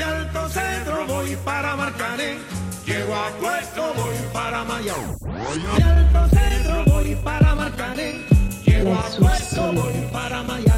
De Alto Cedro voy para Marcané. Llego a Puerto, voy para Mayao. De Alto Cedro voy para Marcané. Llego a Puerto, voy para Mayarín.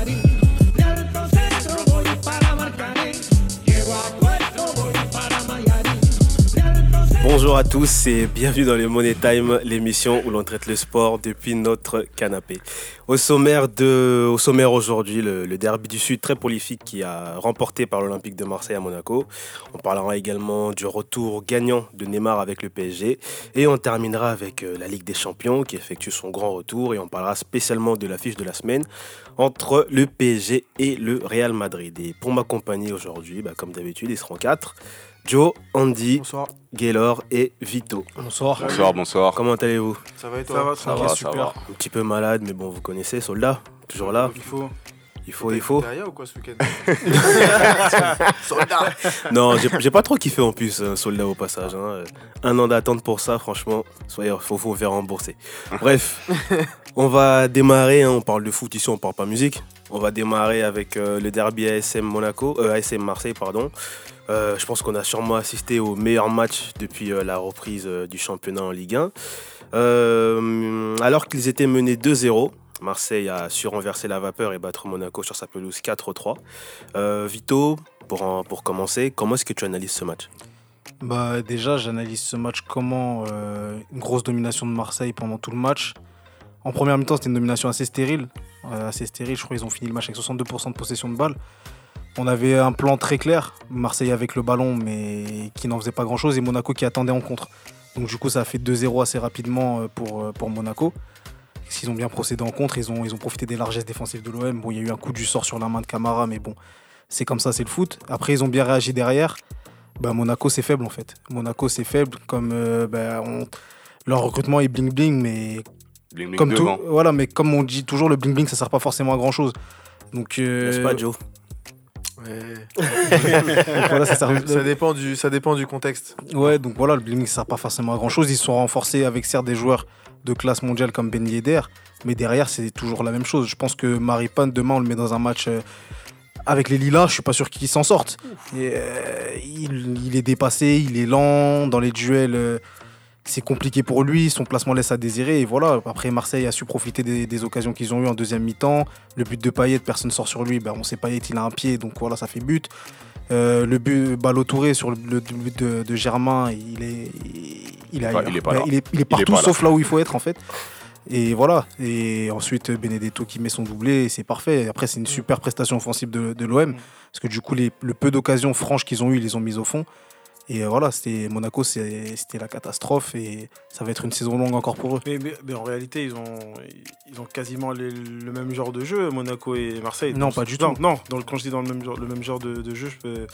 Bonjour à tous et bienvenue dans le Money Time, l'émission où l'on traite le sport depuis notre canapé. Au sommaire, de, aujourd'hui, le, le derby du Sud très prolifique qui a remporté par l'Olympique de Marseille à Monaco. On parlera également du retour gagnant de Neymar avec le PSG et on terminera avec euh, la Ligue des Champions qui effectue son grand retour et on parlera spécialement de l'affiche de la semaine entre le PSG et le Real Madrid. Et pour m'accompagner aujourd'hui, bah, comme d'habitude, ils seront quatre. Joe, Andy, Bonsoir. Gaylor et Vito. Bonsoir. Bonsoir, bonsoir. Comment allez-vous? Ça va et toi? Ça va, Ça va, ça super. va. Un petit peu malade, mais bon, vous connaissez, soldat, toujours là. Il faut. Il faut, il faut. Derrière ou quoi ce week-end? Non, j'ai pas trop kiffé en plus, un soldat au passage. hein. Un an d'attente pour ça, franchement, soyez, faut, faut faire rembourser. Bref, on va démarrer, hein, on parle de foot ici, on parle pas musique. On va démarrer avec euh, le derby ASM Monaco, euh, ASM Marseille. Euh, je pense qu'on a sûrement assisté au meilleur match depuis euh, la reprise du championnat en Ligue 1. Euh, alors qu'ils étaient menés 2-0, Marseille a su renverser la vapeur et battre Monaco sur sa pelouse 4-3. Euh, Vito, pour, en- pour commencer, comment est-ce que tu analyses ce match? Bah déjà, j'analyse ce match comment une grosse domination de Marseille pendant tout le match. En première mi-temps, c'était une domination assez stérile. Euh, assez stérile, je crois qu'ils ont fini le match avec 62% de possession de balle. On avait un plan très clair, Marseille avec le ballon, mais qui n'en faisait pas grand-chose, et Monaco qui attendait en contre. Donc du coup, ça a fait 2-0 assez rapidement euh, pour, euh, pour Monaco. S'ils ont bien procédé en contre, ils ont, ils ont profité des largesses défensives de l'OM. Bon, il y a eu un coup du sort sur la main de Camara, mais bon, c'est comme ça, c'est le foot. Après, ils ont bien réagi derrière. Bah, Monaco, c'est faible en fait. Monaco, c'est faible. Comme bah, leur recrutement est bling bling, mais Bling bling comme tout, voilà, mais comme on dit toujours, le bling bling, ça sert pas forcément à grand chose. Donc, euh, N'est-ce pas, Joe Ouais. voilà, ça sert- ça, dépend du, ça dépend du contexte. Ouais, donc voilà, le bling bling, ça sert pas forcément à grand chose. Ils sont renforcés avec certes des joueurs de classe mondiale comme Ben Yedder, mais derrière, c'est toujours la même chose. Je pense que Maripane, demain, on le met dans un match. euh, avec les Lilas, je suis pas sûr qu'il s'en sorte. Et, euh, il, il est dépassé, il est lent dans les duels. euh, c'est compliqué pour lui, son placement laisse à désirer. Et voilà, après Marseille a su profiter des, des occasions qu'ils ont eues en deuxième mi-temps. Le but de Payet, personne ne sort sur lui. Ben, on sait Payet, il a un pied, donc voilà, ça fait but. Euh, le but Ballot Touré sur le, le but de, de Germain, il est, il est, pas- ailleurs. il est pas Ben, là. il est, il est partout pas sauf là où il faut être en fait. Et voilà. Et ensuite Benedetto qui met son doublé, c'est parfait. Et après c'est une super prestation offensive de, de l'OM parce que du coup les, le peu d'occasions franches qu'ils ont eu, ils les ont mises au fond. Et euh, voilà, c'était Monaco, c'est- c'était la catastrophe et ça va être une saison longue encore pour eux. Mais, mais- mais en réalité, ils ont, ils ont quasiment les- le même genre de jeu, Monaco et Marseille. Non, pas du non, tout. Non, dans le, quand je dis dans le même genre, le même genre de, de jeu, je peux-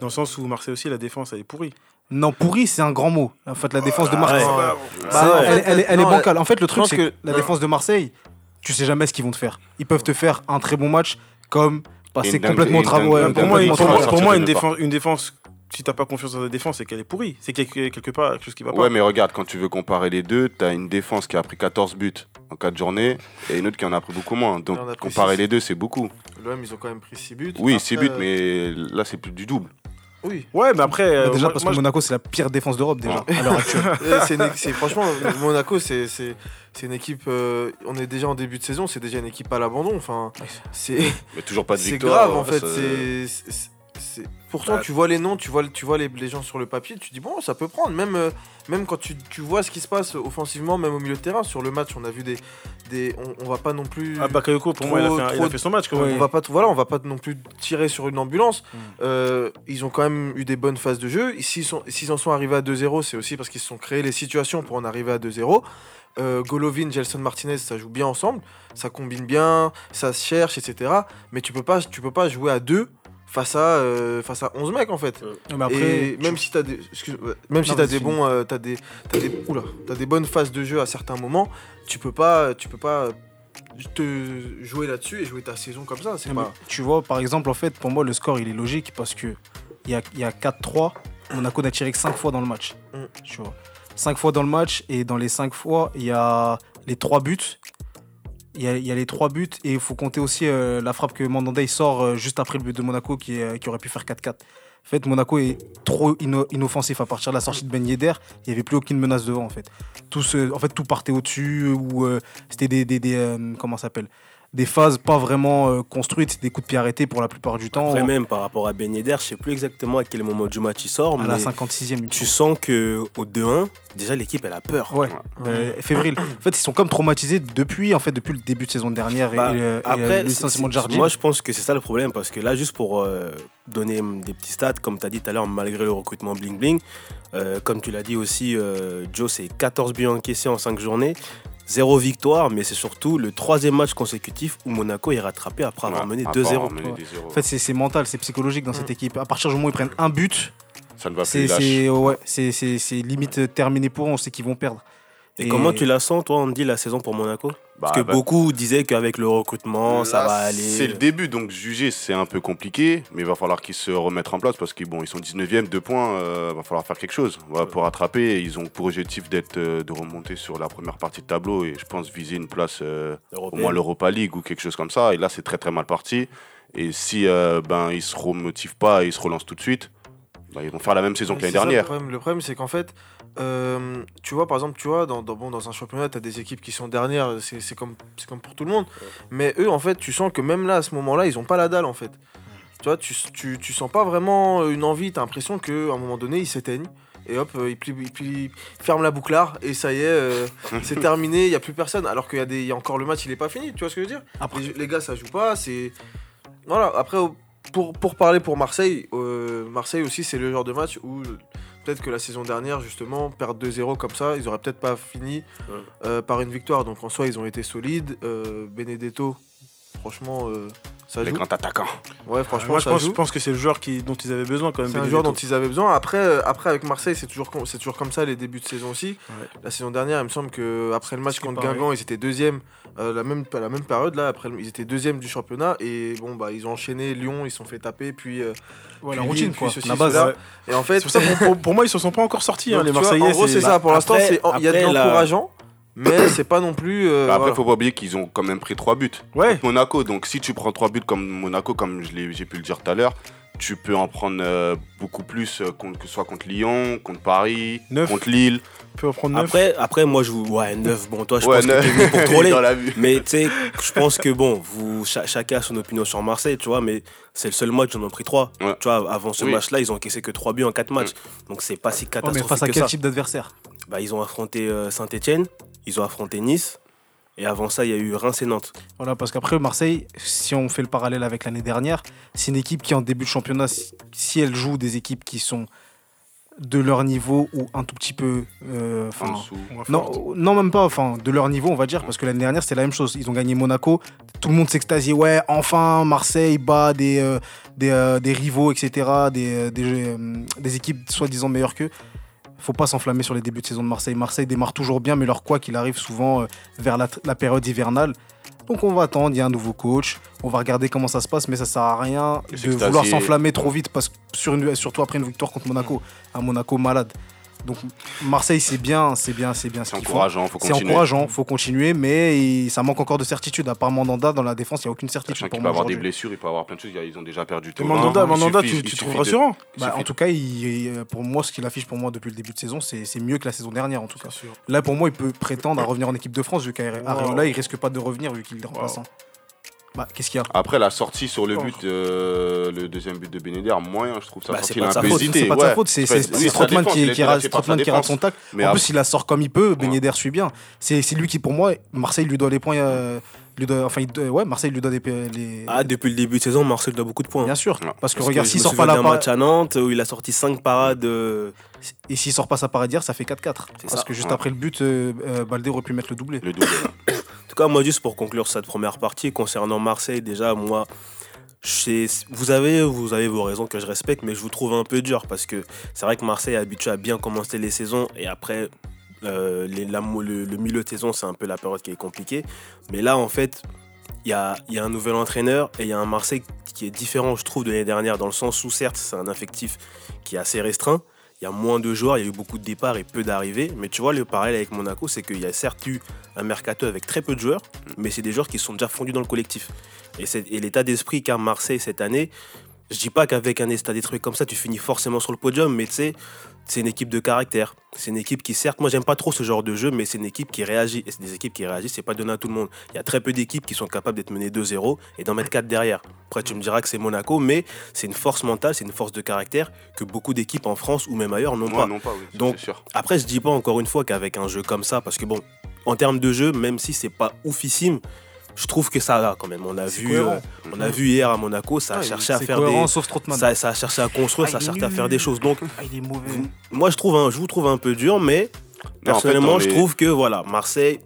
dans le sens où Marseille aussi, la défense, elle est pourrie. Non, pourri, c'est un grand mot. En fait, la défense de Marseille, ouais. Bah, en elle, est- bancale. En fait, le truc, c'est que- la défense de Marseille, tu sais jamais ce qu'ils vont te faire. Ils peuvent te faire un très bon match comme passer dingue- complètement au travail. Pour moi, pour, moi, une défense, une défense, si t'as pas confiance dans la défense, c'est qu'elle est pourrie. C'est quelque, quelque part quelque chose qui va pas. Ouais, mais regarde, quand tu veux comparer les deux, t'as une défense qui a pris 14 buts en 4 journées et une autre qui en a pris beaucoup moins. Donc comparer les deux, c'est beaucoup. L'OM, ils ont quand même pris 6 buts. Oui, Après, 6 buts, mais là, c'est plus du double. Oui. Ouais, mais après. Mais euh, déjà, moi- parce moi, que Monaco, c'est la pire défense d'Europe, déjà, à l'heure actuelle. C'est une- c'est- franchement, Monaco, c'est c'est- c'est une équipe. euh, on est déjà en début de saison, c'est déjà une équipe à l'abandon. Enfin, c'est Mais toujours pas de c'est victoire. grave en fait. ça- c'est- c'est- c'est- Pourtant, Bah, tu vois les noms, tu vois, tu vois les, les gens sur le papier, tu dis bon, ça peut prendre. Même, euh, même quand tu, tu vois ce qui se passe offensivement, même au milieu de terrain, sur le match, on a vu des. des on, on va pas non plus. Ah, Bakayoko, pour moi, il a, fait, un- il trop a fait son match quand Ouais. même. On va pas, voilà, on va pas non plus tirer sur une ambulance. Mm. Euh, ils ont quand même eu des bonnes phases de jeu. S'ils en sont arrivés à 2-0, c'est aussi parce qu'ils se sont créés les situations pour en arriver à 2-0. Euh, Golovin, Gelson Martinez, ça joue bien ensemble, ça combine bien, ça se cherche, etc. Mais tu peux pas, tu peux pas jouer à deux face à, euh, face à 11 mecs en fait. Mais après, et même si t'as des, excuse- si t'as des bons, euh, t'as des, t'as des, oula, t'as des bonnes phases de jeu à certains moments, tu peux pas, tu peux pas te jouer là-dessus et jouer ta saison comme ça. C'est Mais pas. Tu vois, par exemple, en fait, pour moi, le score, il est logique parce que il y a, il y a 4-3. Monaco n'a tiré que 5 fois dans le match. Mm. Tu vois. 5 fois dans le match et dans les 5 fois, il y a les 3 buts. Il y, a, les 3 buts et il faut compter aussi euh, la frappe que Mandanda il sort euh, juste après le but de Monaco qui, qui aurait pu faire 4-4. En fait, Monaco est trop ino- inoffensif. À partir de la sortie de Ben Yedder, il n'y avait plus aucune menace devant, en fait. Tout, en fait, tout partait au-dessus, ou euh, c'était des, des, des, comment s'appelle? Des phases pas vraiment euh, construites, des coups de pied arrêtés pour la plupart du temps. Après même par rapport à Ben Yedder, je sais plus exactement à quel moment du match il sort, à la mais 56e, il me tu sens que au 2-1, déjà l'équipe elle a peur. Ouais, euh, fébrile. En fait, ils sont comme traumatisés depuis, en fait, depuis le début de saison dernière et, Bah, et, euh, et, Après, le licenciement de Jardim. moi je pense que c'est ça le problème parce que là, juste pour euh, donner des petits stats, comme tu as dit tout à l'heure, malgré le recrutement bling bling, euh, comme tu l'as dit aussi, Joe, c'est 14 buts encaissés en 5 journées, zéro victoire, mais c'est surtout le troisième match consécutif où Monaco est rattrapé après avoir Ouais, mené après 2-0. avoir mené Ouais. des zéros. En fait, c'est mental, c'est psychologique dans cette équipe. À partir du moment où ils prennent un but, ça ne va plus c'est ouais, c'est- c'est limite terminé pour eux, on sait qu'ils vont perdre. Et, comment tu la sens, toi, Andy, la saison pour Monaco? Bah, Parce que bah, beaucoup disaient qu'avec le recrutement, ça va aller. C'est le début, donc juger c'est un peu compliqué, mais il va falloir qu'ils se remettent en place parce qu'ils bon, ils sont 19e, 2 points, il va falloir faire quelque chose voilà, pour rattraper. Ils ont pour objectif d'être euh, de remonter sur la première partie de tableau et je pense viser une place euh, au moins l'Europa League ou quelque chose comme ça. Et là, c'est très très mal parti. Et si euh, ben ils se remotivent pas et ils se relancent tout de suite, ben, ils vont faire la même saison que l'année dernière. Le problème, le problème, c'est qu'en fait, euh, tu vois, par exemple, tu vois, dans, dans, bon, dans un championnat, tu as des équipes qui sont dernières, c'est comme, comme pour tout le monde. Mais eux, en fait, tu sens que même là, à ce moment-là, ils ont pas la dalle, en fait. Tu vois, tu, tu, tu sens pas vraiment une envie, tu as l'impression qu'à un moment donné, ils s'éteignent. Et hop, euh, ils, ils ferment la bouclard et ça y est, euh, c'est terminé, il n'y a plus personne. Alors qu'il y, a des- y a encore le match, il est pas fini, tu vois ce que je veux dire? Après- les, les gars, ça joue pas, c'est. Voilà, après, pour, pour parler pour Marseille, euh, Marseille aussi, c'est le genre de match où euh, peut-être que la saison dernière, justement, perdre 2-0 comme ça, ils auraient peut-être pas fini Ouais. euh, par une victoire. Donc en soi, ils ont été solides. Euh, Benedetto, franchement, euh, ça Les joue. grands attaquants. Ouais, franchement, Moi, je ça pense, je joue. pense que c'est le joueur qui, dont ils avaient besoin quand même. C'est un joueur dont ils avaient besoin. Après, euh, après avec Marseille, c'est toujours, com- c'est toujours comme ça les débuts de saison aussi. Ouais. La saison dernière, il me semble que après le match C'est contre pareil. Guingamp, ils étaient deuxième. euh, la même à la même période là, après le- ils étaient deuxième du championnat et bon bah ils ont enchaîné Lyon, ils se sont fait taper puis euh, Ouais, la routine, Lille, quoi. puis ceci, La base. cela. Ouais. et en fait pour ça moi, ils se sont pas encore sortis, hein, les vois, Marseillais. en gros c'est ça pour bah, l'instant il y a de l'encourageant mais c'est pas non plus euh, Bah, après, voilà. faut pas oublier qu'ils ont quand même pris 3 buts. Ouais. Monaco. Donc si tu prends 3 buts comme Monaco, comme je l'ai- j'ai pu le dire tout à l'heure, tu peux en prendre euh, beaucoup plus, euh, contre- que ce soit contre Lyon, contre Paris, contre Lille. On peut en prendre neuf. Après, après, moi, je vous. Ouais, 9, bon, toi, je Ouais, pense que neuf. t'es venu pour troller. Dans la vue. Mais tu sais, je pense que bon, vous, cha- chacun a son opinion sur Marseille, tu vois, mais c'est le seul match, ils en ont pris 3. Ouais. Tu vois, avant ce Oui. match-là, ils ont encaissé que 3 buts en 4 matchs. Donc c'est pas si Ouais, mais catastrophique face à que quel ça. type d'adversaire? Bah, ils ont affronté Saint-Etienne, ils ont affronté Nice, et avant ça, il y a eu Reims et Nantes. Voilà, parce qu'après, Marseille, si on fait le parallèle avec l'année dernière, c'est une équipe qui, en début de championnat, si, elle joue des équipes qui sont de leur niveau ou un tout petit peu. euh, En dessous. Non, fort. non, même pas, enfin, de leur niveau, on va dire, parce que l'année dernière, c'était la même chose. Ils ont gagné Monaco, tout le monde s'extasiait, ouais, enfin, Marseille bat des, euh, des, euh, des rivaux, etc., des, euh, des, euh, des équipes soi-disant meilleures qu'eux. Faut pas s'enflammer sur les débuts de saison de Marseille. Marseille démarre toujours bien, mais leur quoi qu'il arrive souvent euh, vers la, la période hivernale. Donc on va attendre, il y a un nouveau coach, on va regarder comment ça se passe, mais ça sert à rien de vouloir s'enflammer trop vite, parce que sur une, surtout après une victoire contre Monaco, un Monaco malade. Donc Marseille c'est bien, c'est bien, c'est bien ce C'est font. encourageant, faut C'est continuer. encourageant, faut continuer, mais il- ça manque encore de certitude. À part Mandanda, dans la défense, il n'y a aucune certitude pour qu'il peut avoir des blessures, il peut avoir plein de choses. Ils ont déjà perdu tout. Mandanda, Il Mandanda, suffit- tu, il trouves de- rassurant il Bah, en tout cas, il- pour moi, ce qu'il affiche pour moi depuis le début de saison, c'est c'est mieux que la saison dernière en tout cas. C'est sûr. Là, pour moi, il peut prétendre à revenir en équipe de France vu qu'Areola, il risque pas de revenir vu qu'il est remplaçant. Bah, qu'est-ce qu'il y a Après la sortie sur le Oh. but, euh, le deuxième but de Beneder, moyen, je trouve ça Bah, c'est pas de un sa faute. C'est pas de sa ouais. faute, c'est oui, Strootman qui, qui rate, qui son tacle. Mais en après- plus, il la sort comme il peut. Ben Yedder suit bien. C'est lui qui, pour moi, Marseille lui doit les points. euh, lui doit, enfin, il ouais, Marseille lui doit des, les. Ah, depuis le début de saison, Marseille doit beaucoup de points. Bien sûr, Ouais. parce que Parce regarde, s'il sort pas la d'un pa- match à Nantes où il a sorti 5 parades. euh, et s'il sort pas sa paradière, ça fait 4-4. C'est Parce que juste après le but, Baldé aurait pu mettre le doublé. Le double. Tout cas, moi, juste pour conclure cette première partie, concernant Marseille, déjà, moi, vous, avez, vous avez vos raisons que je respecte, mais je vous trouve un peu dur parce que c'est vrai que Marseille est habitué à bien commencer les saisons et après, euh, le, milieu de saison, c'est un peu la période qui est compliquée. Mais là, en fait, il y a, y a un nouvel entraîneur et il y a un Marseille qui est différent, je trouve, de l'année dernière, dans le sens où, certes, c'est un effectif qui est assez restreint. Il y a moins de joueurs, il y a eu beaucoup de départs et peu d'arrivées. Mais tu vois, le parallèle avec Monaco, c'est qu'il y a certes eu un mercato avec très peu de joueurs, mais c'est des joueurs qui sont déjà fondus dans le collectif. Et, l'état d'esprit qu'a Marseille cette année, Je dis pas qu'avec un état des trucs comme ça, tu finis forcément sur le podium, mais tu sais, c'est une équipe de caractère. C'est une équipe qui, certes, moi j'aime pas trop ce genre de jeu, mais c'est une équipe qui réagit. Et c'est des équipes qui réagissent, c'est pas donné à tout le monde. Il y a très peu d'équipes qui sont capables d'être menées 2-0 et d'en mettre 4 derrière. Après, tu me diras que c'est Monaco, mais c'est une force mentale, c'est une force de caractère que beaucoup d'équipes en France ou même ailleurs n'ont Ouais, pas. non pas, oui, Donc, sûr. Après, je dis pas encore une fois qu'avec un jeu comme ça, parce que bon, en termes de jeu, même si c'est pas oufissime, je trouve que ça va quand même. On a vu, euh, on a vu hier à Monaco, ça a Ah, cherché à faire cohérent, des, sauf ça, ça a cherché à construire, Ah, ça a cherché à faire des choses. Donc, Ah, il est mauvais. moi, je trouve, un- je vous trouve un peu dur, mais Non, en fait, personnellement, on je est- trouve que voilà, Marseille,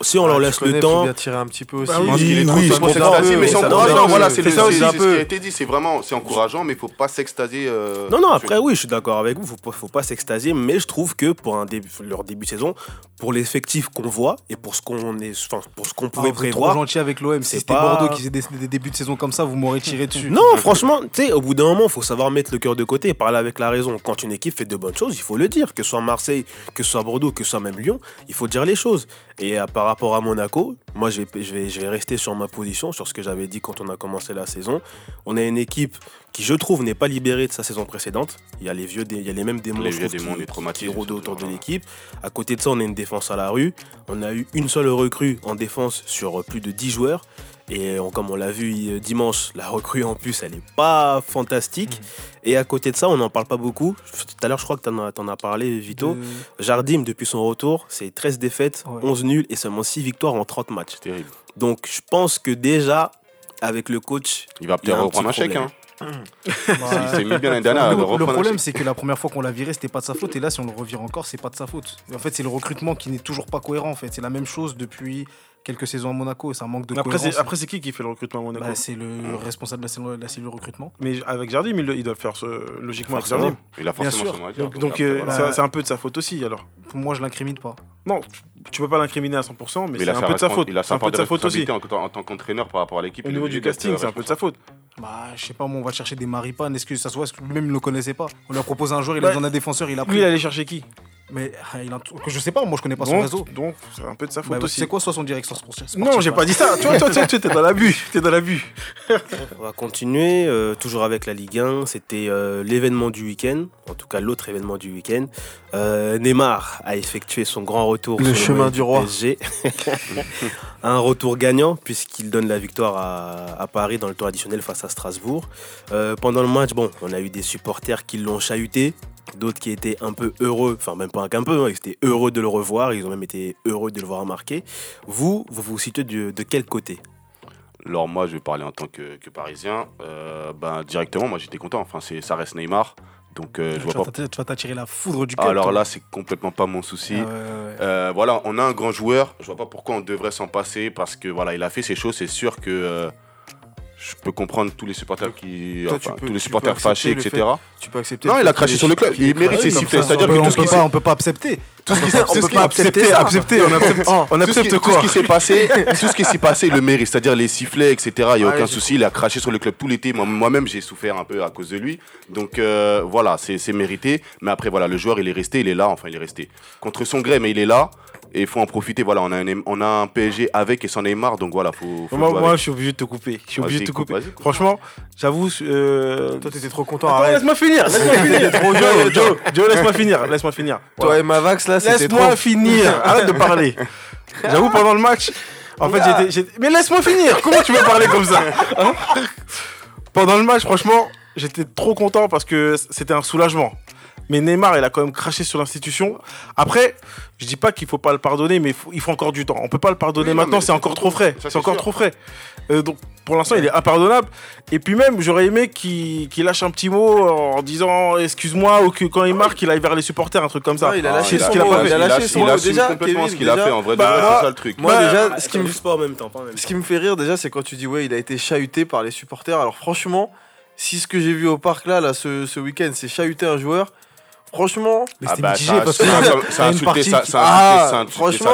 si on Ah, leur laisse connais, le temps, bien tirer un petit peu aussi. Bah oui, oui, que mais c'est encourageant. Voilà, c'est ça aussi, ce qui a été dit. C'est vraiment, c'est encourageant, mais il faut pas s'extasier. euh, Non, non, après, oui, je suis d'accord avec vous, faut pas, faut pas s'extasier, mais je trouve que pour un début, leur début de saison, pour l'effectif qu'on voit et pour ce qu'on est, enfin, pour ce qu'on Ah, pouvait vous êtes trop prévoir. gentil avec l'OM. Si c'était pas- Bordeaux qui faisait des, des débuts de saison comme ça, vous m'aurez tiré dessus. Non, franchement, tu sais, au bout d'un moment, il faut savoir mettre le cœur de côté et parler avec la raison. Quand une équipe fait de bonnes choses, il faut le dire. Que ce soit Marseille, que ce soit Bordeaux, que ce soit même Lyon, il faut dire les choses. Et euh, par rapport à Monaco, moi, je vais, je, vais, je vais rester sur ma position, sur ce que j'avais dit quand on a commencé la saison. On a une équipe qui, je trouve, n'est pas libérée de sa saison précédente. Il y a les vieux, il y a les mêmes démons Les je vieux trouve, démons, qui- les traumatismes, qui rôdent autour de l'équipe. À côté de ça, on a une défense à la rue. On a eu une seule recrue en défense sur euh, plus de 10 joueurs. Et on- comme on l'a vu euh, dimanche, la recrue en plus, elle n'est pas fantastique. Et à côté de ça, on n'en parle pas beaucoup. Tout à l'heure, je crois que tu en, as- t'en as parlé, Vito. De- Jardim, depuis son retour, c'est 13 défaites, Ouais. 11 nuls et seulement 6 victoires en 30 matchs. C'est terrible. Donc je pense que déjà, avec le coach, Il va peut-être reprendre un chèque. Hein. Bah, Il s'est mis bien l'année dernière. à le, le problème, c'est que la première fois qu'on l'a viré, c'était pas de sa faute. Et là, si on le revire encore, c'est pas de sa faute. En fait, c'est le recrutement qui n'est toujours pas cohérent. En fait, c'est la même chose depuis quelques saisons à Monaco. C'est un manque de Mais Après, cohérence. c'est après, c'est qui qui fait le recrutement à Monaco Bah, c'est le responsable de la cellule, la cellule recrutement. Mais avec Jardim, il, doit le faire ce- logiquement avec. Jardim. Il a Bien forcément sûr. son à dire. Donc, donc, après, euh, voilà. c'est un peu de sa faute aussi alors. Pour moi, je l'incrimine pas. Non, tu peux pas l'incriminer à 100%, mais, Mais c'est un peu de sa faute. Il a un peu de sa faute aussi. en, en tant qu'entraîneur par rapport à l'équipe. Au niveau du casting, c'est un peu de sa faute. Bah, je sais pas, moi, on va chercher des maripanes. Est-ce que ça soit, est-ce que lui-même ne le connaissait pas? On lui a proposé un joueur, il a Bah, besoin d'un défenseur, il a Lui, pris. il allait chercher qui? Mais ah, il a je sais pas, moi, je connais pas son donc, réseau. donc, c'est un peu de sa faute Bah, aussi. c'est quoi, soit son directeur sportif Non, j'ai pas dit ça. Toi, toi, toi, toi, t'es dans l'abus. T'es dans l'abus. on va continuer, euh, toujours avec la Ligue 1. C'était euh, l'événement du week-end, en tout cas l'autre événement du week-end. Euh, Neymar a effectué son grand retour Le sur chemin du roi. PSG. un retour gagnant puisqu'il donne la victoire à, Paris dans le tour additionnel face à Strasbourg. Euh, pendant le match, bon, on a eu des supporters qui l'ont chahuté, d'autres qui étaient un peu heureux, enfin même pas qu'un peu, hein, ils étaient heureux de le revoir, ils ont même été heureux de le voir marquer. Vous, vous vous situez de, quel côté? Alors moi, je vais parler en tant que, Parisien. Euh, ben, directement, moi j'étais content. Enfin, ça reste Neymar. Donc euh, je Tu vois vas pas. t'att- tu vas t'attirer la foudre du cœur. Alors là, c'est complètement pas mon souci. Ah ouais, ouais, ouais. Euh, voilà, on a un grand joueur. Je vois pas pourquoi on devrait s'en passer parce que voilà, il a fait ses choses. C'est sûr que euh, je peux comprendre tous les supporters qui, Toi, enfin, tu peux- tous les supporters fâchés, le etc. Tu peux accepter. Non, il a craché sur le club. Il mérite ses sifflets. C'est-à-dire on que peut, tout ce qui pas, on peut pas accepter. tout ce qui On s'est- on accepte. Oh, On tout ce qui- accepte tout quoi ce qui s'est passé, tout ce qui s'est passé, le mérite, c'est-à-dire les sifflets, etc. Il n'y a aucun souci. Il a craché sur le club tout l'été. Moi- Moi-même, j'ai souffert un peu à cause de lui. Donc euh, voilà, c'est c'est mérité. Mais après, voilà, le joueur, il est resté, il est là. Enfin, il est resté contre son gré, mais il est là. Et il faut en profiter. Voilà, on a un, on a un PSG avec et sans Neymar. Donc voilà, faut. faut Moi, jouer moi, avec. je suis obligé de te couper. Je suis obligé de te coupe, couper. coupe. Franchement, j'avoue. euh, Toi, t'étais trop content. Attends, Arrête. laisse-moi finir. Laisse-moi finir. Joe, Joe, Joe, laisse-moi finir. Laisse-moi finir. Toi Voilà. et Mavax, là, c'était trop. Laisse-moi finir. Arrête de parler. J'avoue, pendant le match, en fait, j'étais, j'étais- Mais laisse-moi finir. Comment tu peux parler comme ça hein? Pendant le match, franchement, j'étais trop content parce que c'était un soulagement. Mais Neymar, il a quand même craché sur l'institution. Après, je dis pas qu'il faut pas le pardonner, mais il faut, il faut encore du temps. On peut pas le pardonner Oui, non, maintenant, c'est encore trop frais. C'est encore sûr. trop frais. Euh, donc, pour l'instant, il est impardonnable. Et puis même, j'aurais aimé qu'il lâche un petit mot en disant excuse-moi ou que quand il marque, il aille vers les supporters, un truc comme ça. Ouais, il a Ah, lâché c'est son ce qu'il a mot, pas fait. il a lâché son il mot. Déjà, complètement Kevin, ce qu'il a fait. En vrai, de Bah, c'est ça le truc. Moi, Bah, déjà, ce qui me du sport en même temps. pas en même Ce qui me fait rire déjà, c'est quand tu dis ouais, il a été chahuté par les supporters. Alors franchement, si ce que j'ai vu au parc là, là ce, ce week-end, c'est chahuter un joueur, franchement, Mais Ah c'était bah, mitigé ça a- parce que ça a- insulté sa- Ah, sa-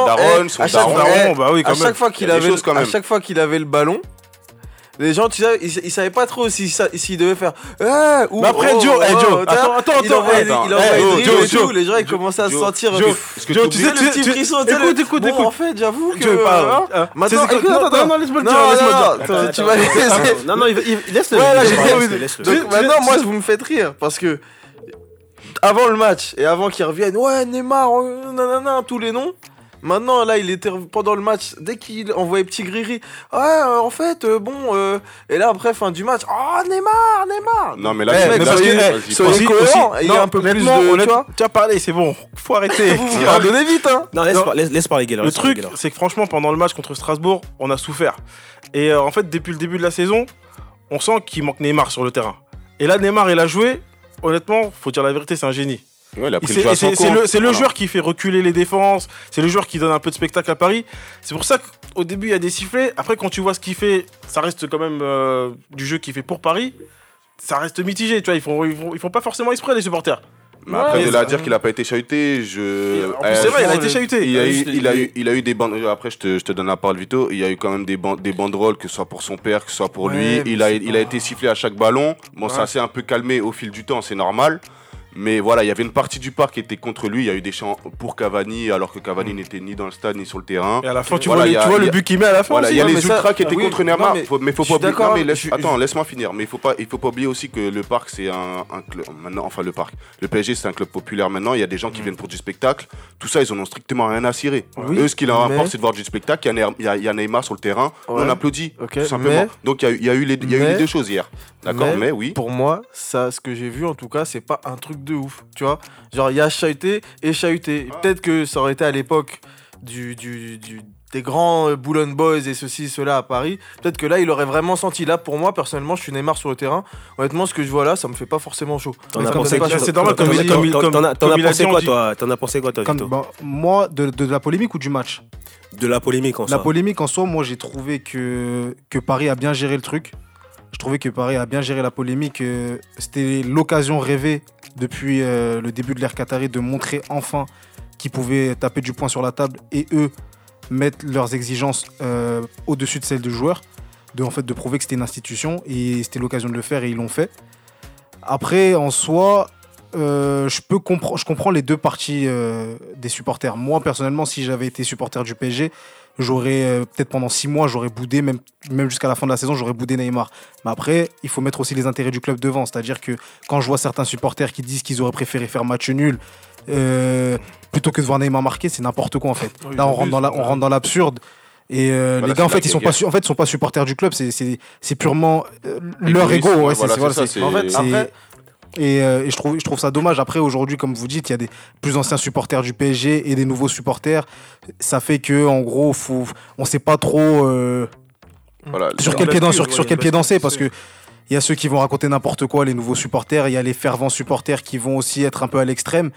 daronne, eh, son à chaque daron. fois- Daron, bah oui, quand à même. chaque fois Il y qu'il avait, choses quand à même. chaque fois qu'il avait le ballon, Les gens, tu sais, ils, ils savaient pas trop s'ils s'ils devaient faire. Eh, ou Mais après, oh, Joe, oh, eh, oh, Joe, attends, attends, il attends, envoyait des- attends, il envoyait eh, des oh, Joe, tout, Joe, Les gens, ils commençaient à se Joe, sentir. Joe, Est-ce que Joe, t'as tu oublié- sais, le petit tu- frisson, tu- tu sais, le- écoute, écoute, Bon, écoute. En fait, j'avoue que. Joe, parle. hein, Maintenant, écoute, non, attends, non, attends. non, laisse-moi le Non, dire, non, laisse-moi non, le dire. attends, tu vas laisser. Non, non, il, il- laisse-le. Ouais, là, j'ai laisse-le, laisse-le. Maintenant, moi, vous me faites rire parce que avant le match et avant qu'ils reviennent, ouais, Neymar, euh, nanana, tous les noms. Maintenant, là, il était pendant le match, dès qu'il envoyait petit griri, ouais, euh, en fait, euh, bon, euh, et là, après, fin du match, oh, Neymar, Neymar. Non, mais là, Eh, mec, là, soyez- eh, soyez vas-y. cohérents, et il y a un peu plus de- tu vois tu as parlé, c'est bon. Faut arrêter. Vous vous pardonnez vite, hein. Non, laisse, Non. par- laisse- laisse parler Gaylor. Le truc, c'est que franchement, pendant le match contre Strasbourg, on a souffert. Et euh, en fait, depuis le début de la saison, on sent qu'il manque Neymar sur le terrain. Et là, Neymar, il a joué. Honnêtement, faut dire la vérité, c'est un génie. Ouais, pris C'est le joueur qui fait reculer les défenses, c'est le joueur qui donne un peu de spectacle à Paris. C'est pour ça qu'au début, il y a des sifflets. Après, quand tu vois ce qu'il fait, ça reste quand même euh, du jeu qu'il fait pour Paris. Ça reste mitigé, tu vois. Ils font, ils font, ils font pas forcément exprès, les supporters. Mais après, de là à dire qu'il a pas été chahuté, je. Plus, c'est vrai, il a été chahuté. Il a, eu, Juste, il, a eu, il a eu des bandes. Après, je te, je te donne la parole, Vito. Il y a eu quand même des, ban- des banderoles, que ce soit pour son père, que ce soit pour Ouais, lui. Il a, il a été sifflé à chaque ballon. Bon, Ouais. ça s'est un peu calmé au fil du temps, c'est normal. Mais voilà, il y avait une partie du parc qui était contre lui. Il y a eu des chants pour Cavani, alors que Cavani n'était ni dans le stade ni sur le terrain. Et à la fin, tu Voilà, vois, le- a- tu vois but qu'il met à la fin Voilà, il y a non, les ça- ultras qui étaient oui, contre Neymar, mais faut- mais faut je pas oublier. d'accord, non, mais laisse- je- je- attends, laisse-moi finir. Mais il faut pas, il faut pas oublier aussi que le parc c'est un, un club. Maintenant, enfin le parc, le PSG c'est un club populaire maintenant. Il y a des gens qui Mm. viennent pour du spectacle. Tout ça, ils en ont strictement rien à cirer. Oui, Eux, ce qui leur importe, c'est de voir du spectacle. Il y a Neymar- il y, a- il y a Neymar sur le terrain. Ouais. On applaudit, Ok, tout simplement. Donc il y a, eu- les, deux choses hier. D'accord, mais, oui. Pour moi, ça, ce que j'ai vu en tout cas, c'est pas un truc de ouf. Tu vois, genre il y a chahuté et chahuté. Ah. Peut-être que ça aurait été à l'époque du, du, du- des grands Boulogne Boys et ceci, cela à Paris. Peut-être que là, il aurait vraiment senti. Là, pour moi, personnellement, je suis Neymar sur le terrain. Honnêtement, ce que je vois là, ça me fait pas forcément chaud. T'en as pensé quoi toi T'en as pensé quoi, toi, bah, moi, de, de la polémique ou du match? De la polémique en La soi. polémique en soi, moi j'ai trouvé que, que Paris a bien géré le truc. Je trouvais que Paris a bien géré la polémique. euh, C'était l'occasion rêvée depuis euh, le début de l'ère Qatari de montrer enfin qu'ils pouvaient taper du poing sur la table et eux mettre leurs exigences euh, au-dessus de celles du joueur. De, en fait, de prouver que c'était une institution et c'était l'occasion de le faire et ils l'ont fait. Après, en soi, je, peux je comprends les deux parties des supporters. Moi, personnellement, si j'avais été supporter du PSG, j'aurais euh, peut-être pendant six mois, j'aurais boudé, même, même jusqu'à la fin de la saison, j'aurais boudé Neymar. Mais après, il faut mettre aussi les intérêts du club devant. C'est-à-dire que quand je vois certains supporters qui disent qu'ils auraient préféré faire match nul euh, plutôt que de voir Neymar marquer, c'est n'importe quoi en fait. Oui, Là, on rentre dans la- on rentre dans l'absurde. Et euh, Voilà, les gars, en fait, ils sont pas, en fait, ils sont pas supporters du club. C'est- purement euh, leur ego. ouais, voilà, c'est- voilà, En fait, après, et, euh, et je, trouve, je trouve ça dommage. Après, aujourd'hui, comme vous dites, il y a des plus anciens supporters du PSG et des nouveaux supporters. Ça fait que, en gros, faut, on sait pas trop euh, Voilà. sur quel pied, dan- bascule, sur, ouais, sur une quel pied danser. Parce que il y a ceux qui vont raconter n'importe quoi, les nouveaux supporters. Il y a les fervents supporters qui vont aussi être un peu à l'extrême.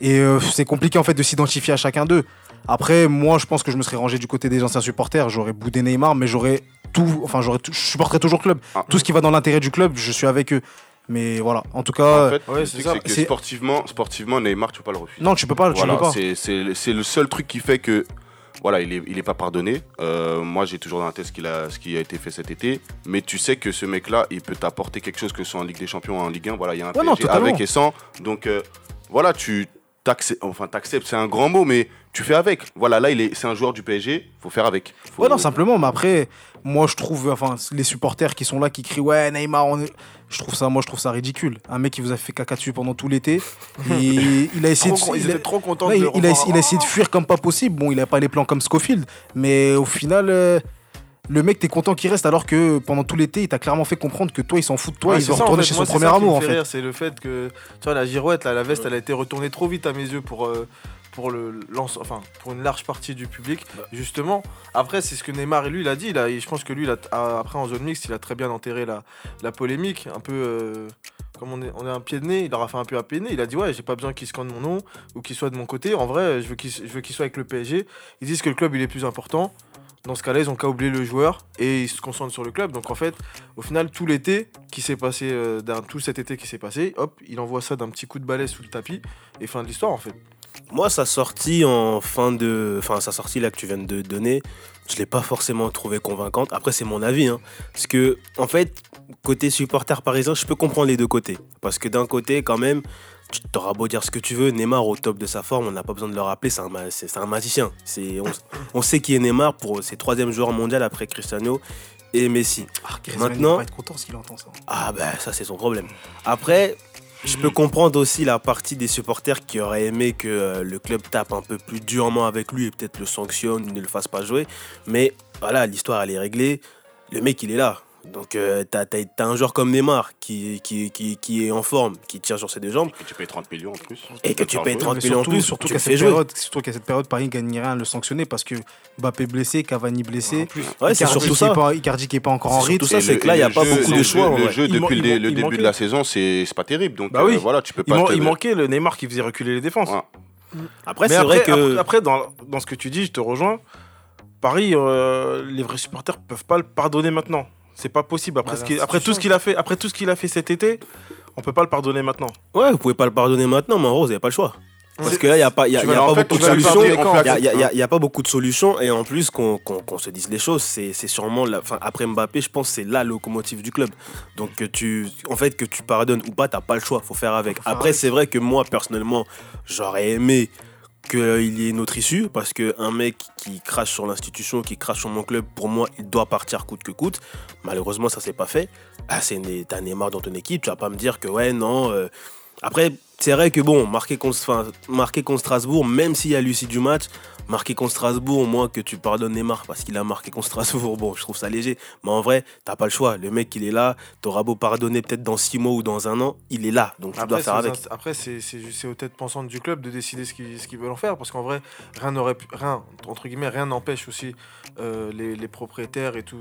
Et euh, c'est compliqué, en fait, de s'identifier à chacun d'eux. Après, moi, je pense que je me serais rangé du côté des anciens supporters. J'aurais boudé Neymar, mais j'aurais tout. Enfin, j'aurais tout- je supporterais toujours le club. Ah. Tout ce qui va dans l'intérêt du club, je suis avec eux. Mais voilà, en tout cas, En fait, Ouais, le c'est ça. que sportivement, sportivement, Neymar, tu peux pas le refuser. non, tu peux pas, tu Voilà, peux pas. c'est- c'est c'est le seul truc qui fait que voilà, il est, il est pas pardonné. Euh, moi, j'ai toujours dans la tête ce, a, ce qui a été fait cet été. Mais tu sais que ce mec-là, il peut t'apporter quelque chose que ce soit en Ligue des Champions ou en Ligue 1. Voilà, il y a un Ouais, non, avec et sans. Donc euh, voilà, tu t'acceptes, enfin t'acceptes, c'est un grand mot, mais tu fais avec. Voilà, là, il est, c'est un joueur du PSG, faut faire avec. Faut- Ouais, non, simplement, mais après, moi, je trouve, enfin, les supporters qui sont là, qui crient, ouais, Neymar, on est... je trouve ça, moi, je trouve ça ridicule. Un mec qui vous a fait caca dessus pendant tout l'été, et il a essayé trop de. il a- trop de il, a, revoir. il a essayé de fuir comme pas possible. Bon, il a pas les plans comme Schofield, mais au final, euh, le mec, t'es content qu'il reste alors que pendant tout l'été, il t'a clairement fait comprendre que toi, il s'en fout de toi, Ouais, il veut en retourner fait. chez Moi, son premier amour, en fait C'est le fait que, tu vois, la girouette, là, la veste, elle a été retournée trop vite à mes yeux pour, euh, pour, le, l'ense- enfin, pour une large partie du public, justement. Après, c'est ce que Neymar, lui, il a dit. Il a, je pense que lui, il a- a- après, en zone mixte, il a très bien enterré la, la polémique. Un peu, euh, comme on est, on est un pied de nez, il aura fait un peu un pied de nez. Il a dit, ouais, j'ai pas besoin qu'il scande mon nom ou qu'il soit de mon côté. En vrai, je veux qu'il, je veux qu'il soit avec le PSG. Ils disent que le club, il est plus important. Dans ce cas-là, ils ont qu'à oublier le joueur et ils se concentrent sur le club. Donc en fait, au final, tout l'été qui s'est passé, euh, tout cet été qui s'est passé, hop, il envoie ça d'un petit coup de balai sous le tapis et fin de l'histoire en fait. Moi, sa sortie en fin de. Enfin, sa sortie là que tu viens de donner, je l'ai pas forcément trouvée convaincante. Après, c'est mon avis. Hein. Parce que, en fait, côté supporter parisien, je peux comprendre les deux côtés. Parce que d'un côté, quand même, tu t'auras beau dire ce que tu veux, Neymar au top de sa forme, on n'a pas besoin de le rappeler, c'est un, ma- magicien. On, on sait qui est Neymar pour ses troisième joueur mondial après Cristiano et Messi. Ah, Maintenant- va pas être content s'il entend ça. Ah ben ça c'est son problème. Après, je peux comprendre aussi la partie des supporters qui auraient aimé que euh, le club tape un peu plus durement avec lui et peut-être le sanctionne, ne le fasse pas jouer. Mais voilà, l'histoire elle est réglée. Le mec il est là. Donc euh, t'as, t'as- t'as un joueur comme Neymar qui, qui, qui, qui est en forme, qui tire sur ses deux jambes. Que tu payes 30 millions en plus. Et que tu payes 30 Mais 30 millions en plus, surtout qu'à cette période, surtout qu'à cette période, Paris gagnerait rien à le sanctionner parce que Mbappé blessé, Cavani blessé, Ouais, c'est Icardi surtout ça. pas- Icardi qui est pas encore en rythme. surtout ça, Et c'est que là, il et n'y a pas jeu- beaucoup de choix. Le jeu, depuis le, début manquait- de la saison, c'est c'est pas terrible. Donc Bah euh, oui. voilà, tu peux Il, pas. il manquait le Neymar qui faisait reculer les défenses. Après, c'est vrai que. après, dans ce que tu dis, je te rejoins. Paris, euh, les vrais supporters peuvent pas le pardonner maintenant. C'est pas possible. Après, Bah, ce qu'il- après tout ce qu'il a fait, après tout ce qu'il a fait cet été, on peut pas le pardonner maintenant. Ouais, vous pouvez pas le pardonner maintenant, mais en gros, vous n'avez pas le choix. Parce que là, il n'y a pas, y a, y pas fait, beaucoup de solutions. Il n'y a, pas beaucoup de solutions. Et en plus, qu'on qu'on- qu'on se dise les choses, c'est c'est sûrement. La, après Mbappé, je pense que c'est la locomotive du club. Donc, que tu, en fait, que tu pardonnes ou pas, tu pas le choix. faut faire avec. Après, c'est vrai que moi, personnellement, j'aurais aimé qu'il y ait une autre issue. Parce qu'un mec qui crache sur l'institution, qui crache sur mon club, pour moi, il doit partir coûte que coûte. Malheureusement, ça s'est pas fait. Ah, c'est t'as dans ton équipe, tu vas pas me dire que ouais, non. euh, Après, c'est vrai que bon, marquer contre, enfin, marquer contre Strasbourg, même s'il y a l'issue du match, marquer contre Strasbourg, moi que tu pardonnes Neymar parce qu'il a marqué contre Strasbourg, bon, je trouve ça léger. Mais en vrai, t'as pas le choix. Le mec, il est là. T'auras beau pardonner peut-être dans 6 mois ou dans un an, il est là. Donc tu dois Après, faire c'est aux avec. inst- après, c'est aux têtes pensantes du club de décider ce qu'ils veulent en faire. Parce qu'en vrai, rien n'aurait pu- rien, entre guillemets, rien n'empêche aussi euh, les, les propriétaires et tous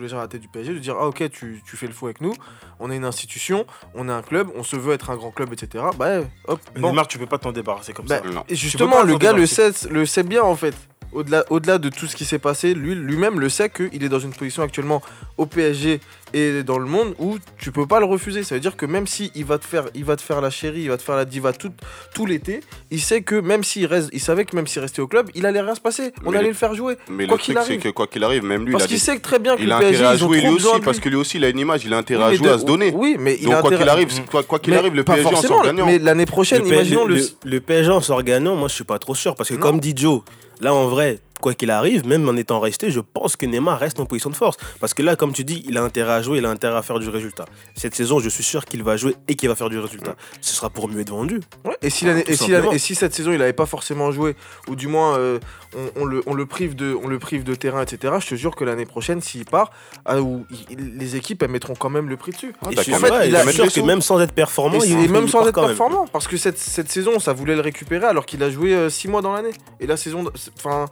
les gens à la tête du PSG de dire Ah, ok, tu, tu fais le fou avec nous. On est une institution, on est un club, on se veut être un grand club, etc. Bah, hop, Mais bon. Neymar, tu peux pas t'en débarrasser comme Bah, ça. Non. Justement, le gars le sait, le sait bien en fait. Au-delà au -delà de tout ce qui s'est passé, lui- lui-même le sait qu'il est dans une position actuellement au PSG et dans le monde où tu peux pas le refuser. Ça veut dire que même si il va te faire, il va te faire la chérie, il va te faire la diva tout, tout l'été, il sait que même s'il reste, il savait que même s'il restait au club, il allait rien se passer. On Mais allait le- le faire jouer Mais Quoi le qu'il truc, c'est arrive. que quoi qu'il arrive, même lui, il parce a, qu'il sait que très bien que il le a PSG intérêt à ils ont jouer trop lui besoin aussi, de parce que lui aussi, il a une image, il a intérêt Oui, à jouer, de- à se donner. Oui, mais il Donc a quoi qu'il intérêt- arrive, quoi quoi qu'il Mais arrive, le PSG en gagnant. Mais l'année prochaine, Le, imaginons le, PSG en sort gagnant, moi je suis pas trop sûr. Parce que comme dit Joe, là en vrai, quoi qu'il arrive, même en étant resté, je pense que Neymar reste en position de force. Parce que là, comme tu dis, il a intérêt à jouer, il a intérêt à faire du résultat. Cette saison, je suis sûr qu'il va jouer et qu'il va faire du résultat. Ce sera pour mieux être vendu. Ouais, et, si et, et cette saison il n'avait pas forcément joué, ou du moins euh, on, on le, on, le prive de, on le prive de terrain, etc., je te jure que l'année prochaine, s'il part, ah, où il- les équipes elles mettront quand même le prix dessus. Et t'as je suis qu'à mettre- ouais, il a- sûr que même sans être performant, il, et même sans être performant, parce que cette, cette saison, ça voulait le récupérer alors qu'il a joué 6 mois dans l'année. Et la saison, enfin,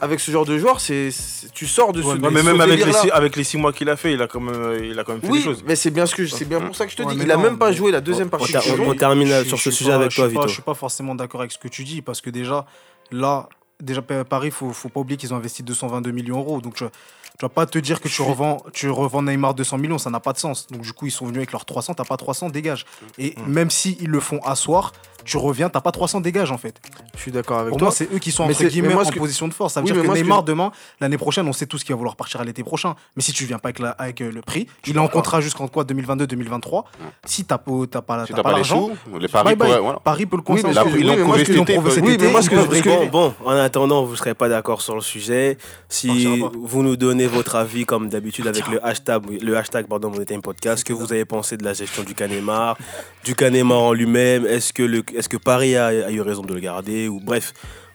avec ce genre de joueur, c'est, tu sors de ce, Ouais, mais même avec les, six, avec les six mois qu'il a fait, il a quand même, euh, il a quand même fait Oui, des choses. mais c'est bien ce que je- c'est bien pour ça que je te Ouais, dis. Il a non, même pas joué la deuxième partie on on termine Je- sur je ce sujet pas- avec je toi, suis pas- Vito. Je suis pas forcément d'accord avec ce que tu dis parce que déjà, là, déjà Pa- Paris, faut, faut pas oublier qu'ils ont investi 222 millions d'euros. Donc, tu, tu vas pas te dire que tu revends, tu revends Neymar 200 millions, ça n'a pas de sens. Donc, du coup, ils sont venus avec leurs 300, t'as pas 300, dégage. Et même si ils le font asseoir, tu reviens, t'as pas 300, dégage en fait. Je suis d'accord avec Pour toi. moi, c'est eux qui sont Mais entre c'est- guillemets mais moi, en que- position de force. Ça veut Oui, dire que que Neymar, je- demain, l'année prochaine, on sait tous qu'il va vouloir partir à l'été prochain. Mais si tu viens pas avec, la- avec euh, le prix, il est en contrat jusqu'en quoi 2022-2023. Si t'as pas, t'as pas, Si pas pas les l'argent, les paris pourraient. voilà. Paris peut le Oui, ce que- ils oui, l'ont prouvé ce que- cet été, oui, mais moi, ce que que-. Bon, en attendant, vous ne serez pas d'accord sur le sujet. Si vous nous donnez votre avis, comme d'habitude, avec le hashtag, le hashtag pardon, Time Podcast, que vous avez pensé de la gestion du Canemar, du Canemar en lui-même, est-ce que, le, est-ce que Paris a, eu raison de le garder, ou bref,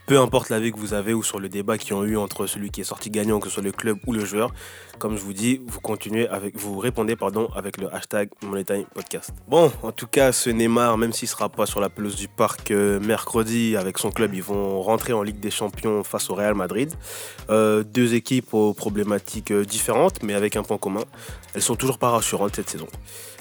peu importe l'avis que vous avez ou sur le débat qu'ils ont eu entre celui qui est sorti gagnant, que ce soit le club ou le joueur, comme je vous dis, vous continuez avec, vous répondez pardon avec le hashtag Money Time Podcast. Bon, en tout cas, ce Neymar, même s'il sera pas sur la pelouse du parc euh, mercredi avec son club, ils vont rentrer en Ligue des Champions face au Real Madrid. Euh, deux équipes aux problématiques euh, différentes, mais avec un point commun. Elles sont toujours pas rassurantes cette saison.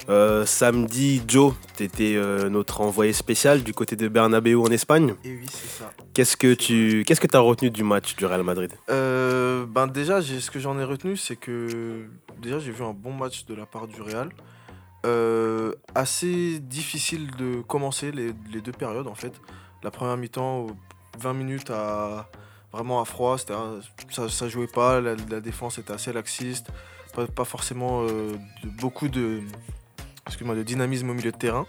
Euh, samedi, Joe, tu étais notre envoyé spécial du côté de Bernabeu en Espagne. Et oui, c'est ça. Qu'est-ce que tu qu'est-ce que as retenu du match du Real Madrid? Euh, ben déjà, ce que j'en ai retenu, c'est que déjà j'ai vu un bon match de la part du Real. Euh, assez difficile de commencer les, les deux périodes en fait. La première mi-temps, 20 minutes à vraiment à froid, ça, ça jouait pas, la, la défense était assez laxiste, pas, pas forcément euh, de- beaucoup de, excuse-moi, de dynamisme au milieu de terrain.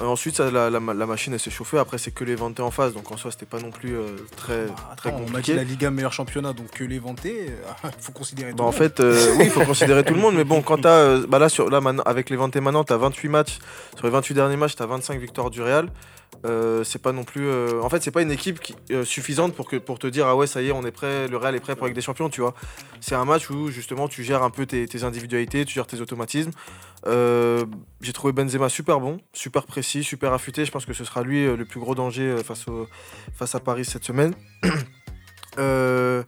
Euh, ensuite, ça, la, la ma- la machine elle s'est chauffée. Après, c'est que les vantés en face, donc en soi, c'était pas non plus euh, très, Bah, très attends, on dit compliqué. la Liga meilleur championnat, donc que les vanter, euh, faut considérer tout Bah, le en monde. fait, euh, oui, il faut considérer tout le monde, mais bon, quand t'as. bah là, sur, là maintenant, avec les 21 maintenant, t'as 28 matchs. Sur les 28 derniers matchs, t'as 25 victoires du Real. Euh, c'est pas non plus. euh, en fait, c'est pas une équipe qui, euh, suffisante pour, que, pour te dire, ah ouais, ça y est, on est prêt, le Real est prêt pour avec des champions, tu vois. C'est un match où justement tu gères un peu tes, individualités, tu gères tes automatismes. J'ai trouvé Benzema super bon, super précis, super affûté. Je pense que ce sera lui le plus gros danger face, au, face à Paris cette semaine.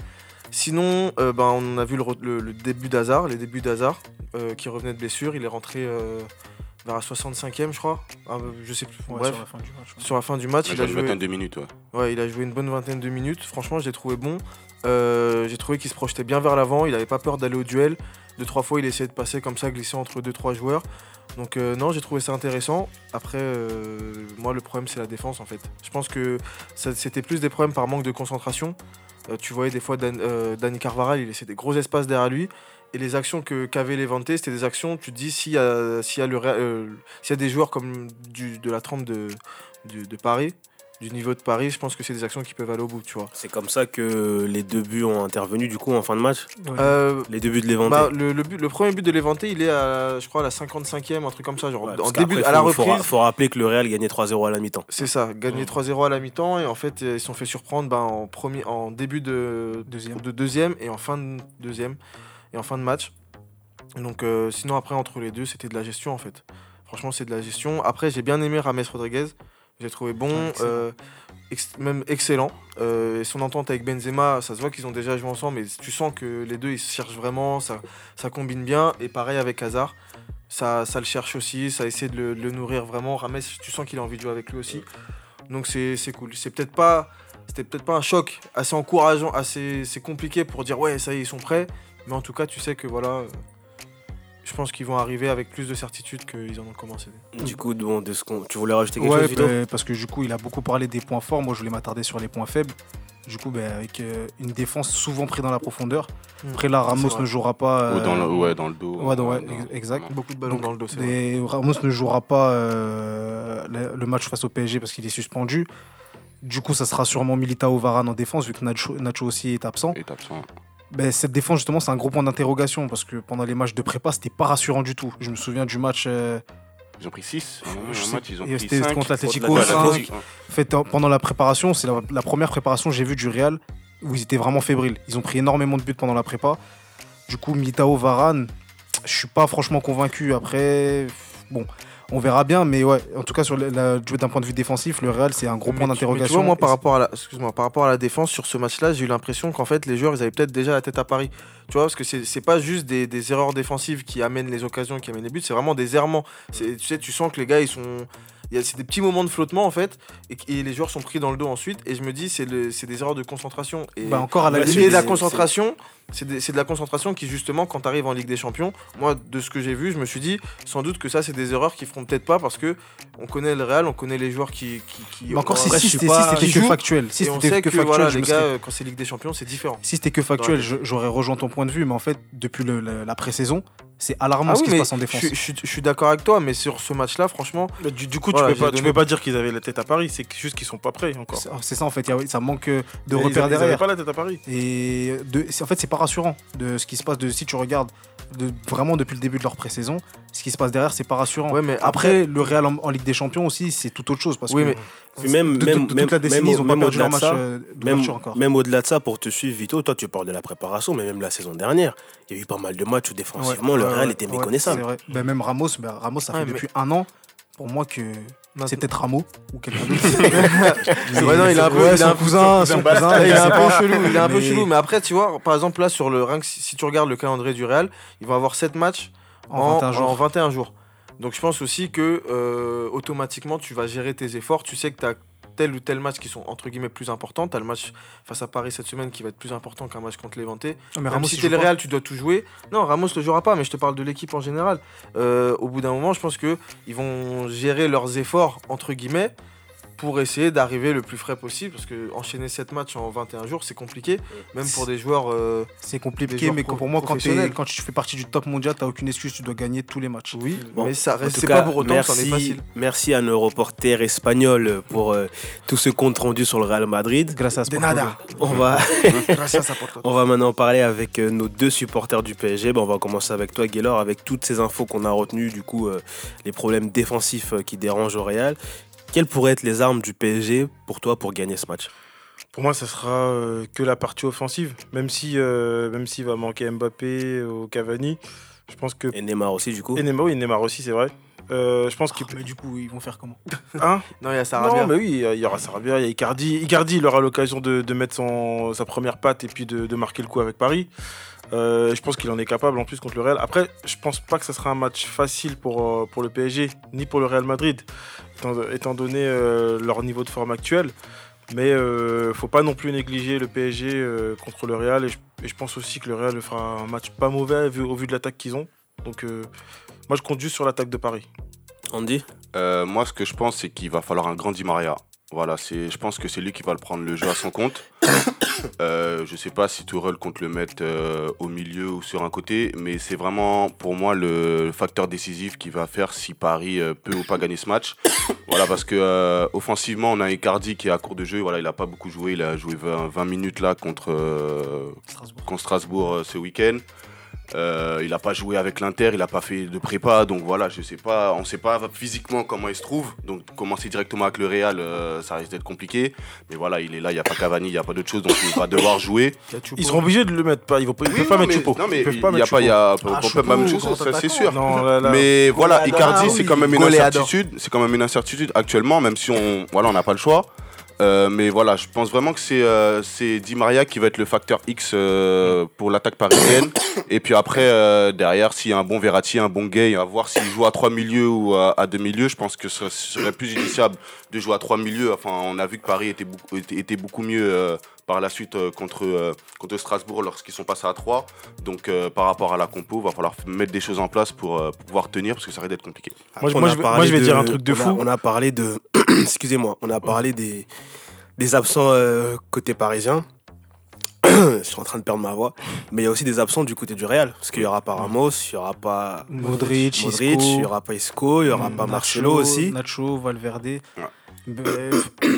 Sinon, ben, on a vu le, le- début d'Hazard, les débuts d'Hazard, qui revenait de blessure. Il est rentré vers la 65e, je crois. Ah, euh, je sais plus. Ouais, Bref, sur la fin du match. ouais. sur la fin du match, Il il a, joué, vingtaine de minutes, ouais. ouais, il a joué une bonne vingtaine de minutes. Franchement, je l'ai trouvé bon. Euh, J'ai trouvé qu'il se projetait bien vers l'avant. Il n'avait pas peur d'aller au duel. Deux, trois fois, il essayait de passer comme ça, glisser entre deux, trois joueurs. Donc, euh, non, j'ai trouvé ça intéressant. Après, euh, moi, le problème, c'est la défense, en fait. Je pense que c'était plus des problèmes par manque de concentration. Euh, tu voyais des fois Dan- euh, Dani Carvaral, il laissait des gros espaces derrière lui. Et les actions que qu'avait Levante, c'était des actions, tu te dis, s'il y, a- s'il y, a le Ré- euh, s'il y a des joueurs comme du, de la trempe de, de Paris, du niveau de Paris, je pense que c'est des actions qui peuvent aller au bout, tu vois. C'est comme ça que les deux buts ont intervenu du coup en fin de match? Ouais. Euh, Les deux buts de Levante. bah, le, le but- le premier but de Levante, il est à, je crois, à la 55e, un truc comme ça, genre Ouais, en début, à la faut reprise. Faut, rappeler que le Real gagnait 3-0 à la mi-temps. C'est ça, gagner 3-0 à la mi-temps et en fait euh, ils se sont fait surprendre ben, en, premier, en début de Deuxième. de deuxième et en fin de deuxième et en fin de match. Donc euh, sinon après entre les deux c'était de la gestion en fait. Franchement c'est de la gestion. Après j'ai bien aimé Rames Rodriguez, j'ai trouvé bon, excellent. euh, ex- même excellent. Euh, et son entente avec Benzema, ça se voit qu'ils ont déjà joué ensemble mais tu sens que les deux ils se cherchent vraiment, ça, ça combine bien et pareil avec Hazard. Ça, ça le cherche aussi, ça essaie de le, de le nourrir vraiment. Rames, tu sens qu'il a envie de jouer avec lui aussi. Donc c'est c'est cool. C'est peut-être pas, c'était peut-être pas un choc assez encourageant, assez c'est compliqué pour dire ouais ça y est ils sont prêts. Mais en tout cas tu sais que voilà, euh, je pense qu'ils vont arriver avec plus de certitude qu'ils en ont commencé. Du coup, bon, de ce qu'on- tu voulais rajouter quelque Ouais, chose, bah, parce que du coup, il a beaucoup parlé des points forts. Moi, je voulais m'attarder sur les points faibles. Du coup, bah, avec euh, une défense souvent prise dans la profondeur. Mm. Après, là, Ramos ne jouera pas. Ou dans le, euh, ouais, dans le dos. ouais, dans- exact. Beaucoup de ballons Donc, dans le dos. c'est vrai. Et Ramos ne jouera pas euh, le, le match face au PSG parce qu'il est suspendu. Du coup, ça sera sûrement Militao Varane en défense, vu que Nacho, Nacho aussi est absent. Et absent. Ben, cette défense, justement, c'est un gros point d'interrogation parce que pendant les matchs de prépa, c'était pas rassurant du tout. Je me souviens du match euh, Ils ont pris 6. Je Un sais- match, ils ont et pris c'était 5. contre en- pendant la préparation. C'est la, la première préparation que j'ai vue du Real où ils étaient vraiment fébriles. Ils ont pris énormément de buts pendant la prépa. Du coup, Militao Varane, je suis pas franchement convaincu. Après, bon, on verra bien. Mais ouais, en tout cas, sur le- la- d'un point de vue défensif, le Real, c'est un gros Mais point d'interrogation. Moi, par rapport, à la, excuse-moi, par rapport à la défense sur ce match-là, j'ai eu l'impression qu'en fait, les joueurs, ils avaient peut-être déjà la tête à Paris. Tu vois, parce que c'est c'est pas juste des, des erreurs défensives qui amènent les occasions, qui amènent les buts, c'est vraiment des errements. C'est- Tu sais, tu sens que les gars, ils sont. C'est des petits moments de flottement en fait, et, et les joueurs sont pris dans le dos ensuite. Et je me dis, c'est des erreurs de concentration. Et, Bah, encore à la de la concentration, c'est de la concentration qui justement, quand tu arrives en Ligue des Champions, moi, de ce que j'ai vu, je me suis dit, sans doute que ça, c'est des erreurs qu'ils feront peut-être pas parce que on connaît le Real, on connaît les joueurs qui. qui, qui Mais encore si, c'était que factuel. Si c'était que factuel, voilà, les gars, serais- quand c'est Ligue des Champions, c'est différent. Si c'était que factuel, j'aurais rejoint ton point de vue, mais en fait, depuis le- le- la pré-saison, c'est alarmant Ah ce qui se passe en défense. je suis- je suis d'accord avec toi, mais sur ce match-là, franchement, Mais Du, du coup, Voilà, tu, peux tu peux pas dire qu'ils avaient la tête à Paris, c'est juste qu'ils sont pas prêts encore. C'est c'est ça en fait, il y a- ça manque euh, de Mais ils repères ils derrière. pas la tête à Paris. Et de, en fait, c'est pas rassurant de ce qui se passe. De, si tu regardes de, vraiment depuis le début de leur pré-saison, ce qui se passe derrière, c'est pas rassurant. ouais, mais Après, le Real en, en Ligue des Champions aussi, c'est tout autre chose. Parce Oui, que mais- Puis même, de, même, de- de même, toute la décennie, même ils ont pas même perdu leur au-delà match de ça, euh, même, encore. même au-delà de ça, pour te suivre, Vito, toi tu parles de la préparation, mais même la saison dernière, il y a eu pas mal de matchs où défensivement Ouais, le Real était méconnaissable. c'est vrai. Ben, même Ramos, ben, Ramos, ça fait mais- depuis un an, pour moi, que c'est peut-être Ramo ou quelqu'un d'autre. Ouais, non, il a un peu- Ouais, il a son un- cousin, son cousin, il est un peu chelou, il est un peu Mais- chelou. Mais après, tu vois, par exemple, là, sur le rank, si, si tu regardes le calendrier du Real, ils vont avoir 7 matchs En 21 jours. en 21 jours. Donc je pense aussi que euh, automatiquement, tu vas gérer tes efforts. Tu sais que tu as tel ou tel match qui sont entre guillemets plus importants. Tu as le match face à Paris cette semaine qui va être plus important qu'un match contre Levante. Mais Même Ramos, si joue le. Real, tu dois tout jouer. Non, Ramos ne jouera pas, mais je te parle de l'équipe en général. Euh, au bout d'un moment, je pense que ils vont gérer leurs efforts entre guillemets pour essayer d'arriver le plus frais possible. Parce que enchaîner 7 matchs en 21 jours, c'est compliqué. Même pour des joueurs. euh, C'est compliqué, joueurs mais pour moi, quand, tu fais partie du top mondial, t'as aucune excuse, tu dois gagner tous les matchs. oui, Bon, mais ça reste. C'est pas pour autant que c'en est merci, facile. merci à nos reporters espagnols pour euh, tout ce compte rendu sur le Real Madrid. Grâce à nada. On va, on va maintenant parler avec euh, nos deux supporters du PSG. Ben, on va commencer avec toi, Gaylor, avec toutes ces infos qu'on a retenues, du coup, les problèmes défensifs qui dérangent au Real. Quelles pourraient être les armes du PSG pour toi pour gagner ce match? Pour moi, ça sera euh, que la partie offensive. Même si, euh, même s'il va manquer Mbappé ou Cavani, je pense que. Et Neymar aussi, du coup? Et Neymar, oui, Neymar aussi, c'est vrai. Euh, je pense qu'il peut. Mais du coup, ils vont faire comment Hein Non, il y a Sarabia. Non, mais oui, il y aura Sarabia, il y a Icardi. Icardi, il aura l'occasion de, de mettre son, sa première patte et puis de, de marquer le coup avec Paris. Euh, je pense qu'il en est capable en plus contre le Real. Après, je pense pas que ce sera un match facile pour, euh, pour le PSG, ni pour le Real Madrid, étant, étant donné euh, leur niveau de forme actuel. Mais euh, faut pas non plus négliger le PSG euh, contre le Real. Et je, et je pense aussi que le Real fera un match pas mauvais vu- au vu de l'attaque qu'ils ont. Donc, euh, moi, je compte juste sur l'attaque de Paris. Andy Euh, moi, ce que je pense, c'est qu'il va falloir un grand Di Maria. Voilà, c'est, je pense que c'est lui qui va le prendre le jeu à son compte. Euh, je sais pas si Tourelle compte le mettre euh, au milieu ou sur un côté, mais c'est vraiment pour moi le facteur décisif qui va faire si Paris euh, peut ou pas gagner ce match. Voilà, parce que euh, offensivement, on a Icardi qui est à court de jeu. Voilà, il a pas beaucoup joué. Il a joué 20, 20 minutes là contre, euh, Strasbourg. contre Strasbourg euh, ce week-end. Euh, il n'a pas joué avec l'Inter, il n'a pas fait de prépa, donc voilà, je sais pas, on sait pas physiquement comment il se trouve. Donc commencer directement avec le Real, euh, ça risque d'être compliqué. Mais voilà, il est là, il n'y a pas Cavani, il n'y a pas d'autre chose, donc il va devoir jouer. Ils seront obligés de le mettre pas. Ils ne Oui, peuvent pas non, mettre Choupo. Non mais il pas n'y a mettre pas, il y a, Ah, pas mettre grand ça, c'est sûr. Non, là, là. Mais voilà. Icardi, Ah c'est quand même une incertitude. C'est quand même une incertitude actuellement, même si on, voilà, on n'a pas le choix. Euh, mais voilà, je pense vraiment que c'est euh, c'est Di Maria qui va être le facteur X euh, pour l'attaque parisienne. Et puis après, euh, derrière, s'il y a un bon Verratti, un bon Gay, à voir s'il joue à trois milieux ou à, deux milieux, je pense que ce serait, plus judiciable de jouer à trois milieux. Enfin, on a vu que Paris était beaucoup, était, était beaucoup mieux euh, par la suite euh, contre, euh, contre Strasbourg lorsqu'ils sont passés à 3. Donc euh, par rapport à la compo, il va falloir mettre des choses en place pour, euh, pour pouvoir tenir parce que ça risque d'être compliqué. Moi, je- moi, vais- parlé moi, je vais dire un truc de on a- fou. On a, parlé de. Excusez-moi, on a parlé des, des absents euh, côté parisien. Je suis en train de perdre ma voix. Mais il y a aussi des absents du côté du Real. Parce qu'il n'y aura pas Ramos, il n'y aura pas Modric, il n'y aura pas Isco, il n'y aura pas Nacho, Marcelo aussi. Nacho, Valverde. Ouais.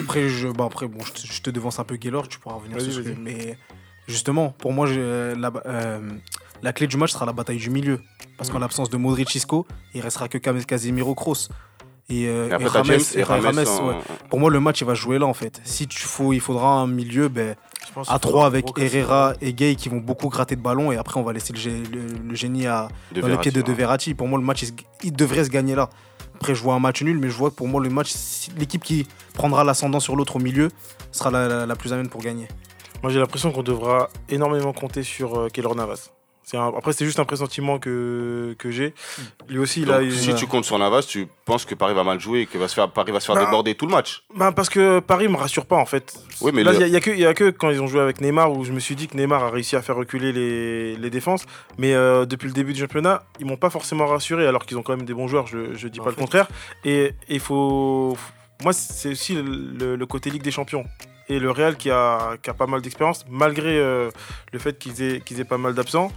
Après, je, bon, après bon, je, te, je te devance un peu Gaylor, tu pourras revenir sur ce que- Mais justement, pour moi, je- la, euh, la clé du match sera la bataille du milieu. Parce Mm. qu'en l'absence de Modric, Isco, il restera que Casemiro, Kroos. Et, euh, Et et Rames, James et et Rames. Rames, en- ouais. Pour moi, le match, il va jouer là, en fait. Si tu faut, il faudra un milieu, ben, à qu'il 3 faudra avec. Herrera et Gay qui vont beaucoup gratter de ballon. Et après, on va laisser le, gé- le- le génie à, de dans les pieds de De ouais. Verratti. Pour moi, le match, il devrait se gagner là. Après, je vois un match nul, mais je vois que pour moi, le match, l'équipe qui prendra l'ascendant sur l'autre au milieu sera la plus amène pour gagner. Moi, j'ai l'impression qu'on devra énormément compter sur euh, Keylor Navas. Un- Après, c'est juste un pressentiment que, que j'ai. Lui aussi, il a. Donc, il si tu comptes sur Navas, tu penses que Paris va mal jouer et que va se faire, Paris va se faire Bah, déborder tout le match. Bah, parce que Paris me rassure pas en fait. Oui, mais Là, le- il n'y a, a que quand ils ont joué avec Neymar où je me suis dit que Neymar a réussi à faire reculer les, les défenses. Mais euh, depuis le début du championnat, ils m'ont pas forcément rassuré alors qu'ils ont quand même des bons joueurs, je, je dis En pas le contraire. Et il faut. Moi, c'est aussi le, le- le côté Ligue des Champions. Et le Real qui a, qui pas mal d'expérience, malgré euh, le fait qu'ils aient, pas mal d'absents.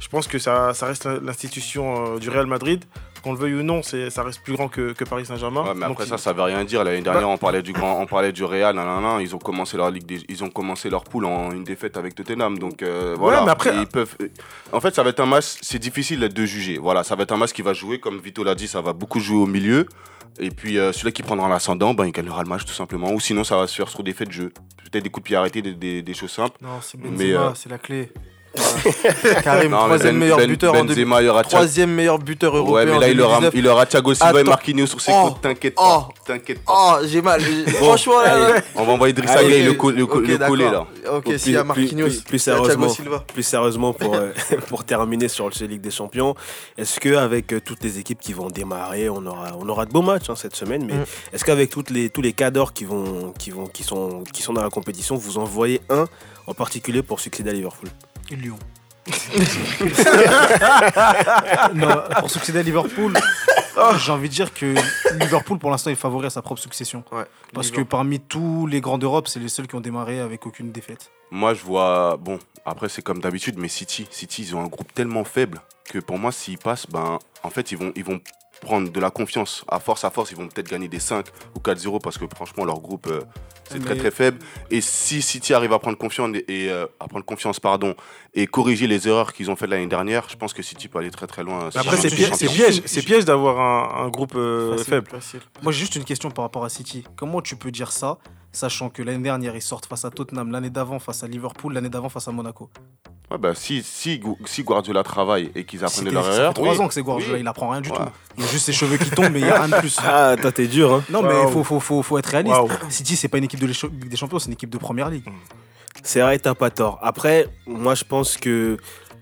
Je pense que ça, ça reste l'institution euh, du Real Madrid. Qu'on le veuille ou non, ça reste plus grand que, que Paris Saint-Germain. Ouais, mais Donc, après il- ça, ça veut rien dire. L'année dernière, on parlait du grand, on parlait du Real, ils ont commencé leur ligue, des- ils ont commencé leur poule en une défaite avec Tottenham. Donc euh, voilà. mais après- ils peuvent. En fait, ça va être un match. C'est difficile de juger. Voilà, ça va être un match qui va jouer, comme Vito l'a dit, ça va beaucoup jouer au milieu. Et puis euh, celui qui prendra l'ascendant, ben, il gagnera le match tout simplement. Ou sinon, ça va se faire sur des faits de jeu. Peut-être des coups de pied arrêtés, des, des- des choses simples. Non, c'est Mais, Benzema, euh, c'est la clé. Karim, Non, troisième Ben- meilleur Ben- buteur en Benzema, il aura Troisième meilleur buteur européen Ouais, mais là, il aura, 2019. il aura Thiago Silva et. Marquinhos sur ses Oh. côtes. T'inquiète pas. Oh. T'inquiète pas. Oh, j'ai mal. Franchement, là, là. On va envoyer Drissa Allez, Gueye le, co- le, coller là. Ok, Plus- s'il y a Marquinhos, plus- plus sérieusement. Silva. Plus sérieusement, pour, euh, pour terminer sur le Ligue des Champions, est-ce qu'avec euh, toutes les équipes qui vont démarrer, on aura, on aura de beaux matchs hein, cette semaine, mais Mm. est-ce qu'avec les, tous les cadors qui, vont, qui, vont, qui, sont, qui sont dans la compétition, vous en voyez un en particulier pour succéder à Liverpool? Lyon. non, pour succéder à Liverpool, J'ai envie de dire que Liverpool, pour l'instant, est favori à sa propre succession. Ouais. Parce que parmi tous les grands d'Europe, c'est les seuls qui ont démarré avec aucune défaite. Moi, je vois. Bon, après, c'est comme d'habitude, mais City, City, ils ont un groupe tellement faible que pour moi, s'ils passent, ben, en fait, ils vont, ils vont prendre de la confiance. À force, à force, ils vont peut-être gagner des 5 ou 4-0 parce que franchement, leur groupe, euh, c'est très Mais- très faible. Et si City arrive à prendre confiance et, et, euh, à prendre confiance, pardon, et corriger les erreurs qu'ils ont faites l'année dernière, je pense que City peut aller très très loin. Mais Après, c'est piège, c'est piège, c'est piège d'avoir un, un groupe euh, Facile, faible. facile. Moi, j'ai juste une question par rapport à City. Comment tu peux dire ça, sachant que l'année dernière, ils sortent face à Tottenham, l'année d'avant face à Liverpool, l'année d'avant face à Monaco Ouais, bah, si, si, si Guardiola travaille et qu'ils apprennent leur Ça fait erreur, trois oui. ans que c'est Guardiola, Oui. il apprend rien du Ouais. tout. Il y a juste ses cheveux qui tombent, mais il y a rien de plus. Ah, toi, t'es dur, hein. Non, mais faut, faut, faut, faut être réaliste. Waouh. City, c'est pas une équipe de Ligue des Champions, c'est une équipe de Première Ligue. C'est vrai, t'as pas tort. Après, moi, je pense que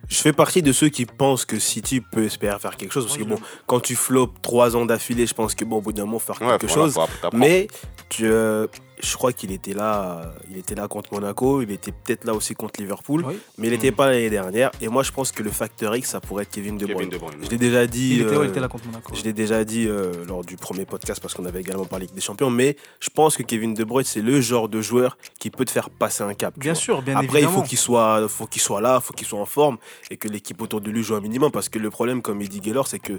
je fais partie de ceux qui pensent que City peut espérer faire quelque chose. Parce que bon, quand tu floppes trois ans d'affilée, je pense que bon, au bout d'un moment, faire Ouais, quelque chose. Mais tu, euh, je crois qu'il était là, il était là contre Monaco, il était peut-être là aussi contre Liverpool, Oui. mais il n'était pas l'année dernière. Et moi, je pense que le facteur X, ça pourrait être Kevin De Bruyne. Kevin De Bruyne. Je l'ai déjà dit. Il était, ouais, euh, il était là contre Monaco. je l'ai déjà dit euh, lors du premier podcast parce qu'on avait également parlé des champions, mais je pense que Kevin De Bruyne, c'est le genre de joueur qui peut te faire passer un cap. Bien vois. sûr, bien Après, il évidemment. faut qu'il soit, faut qu'il soit là, faut qu'il soit en forme et que l'équipe autour de lui joue un minimum. Parce que le problème, comme il dit Gaylor, c'est que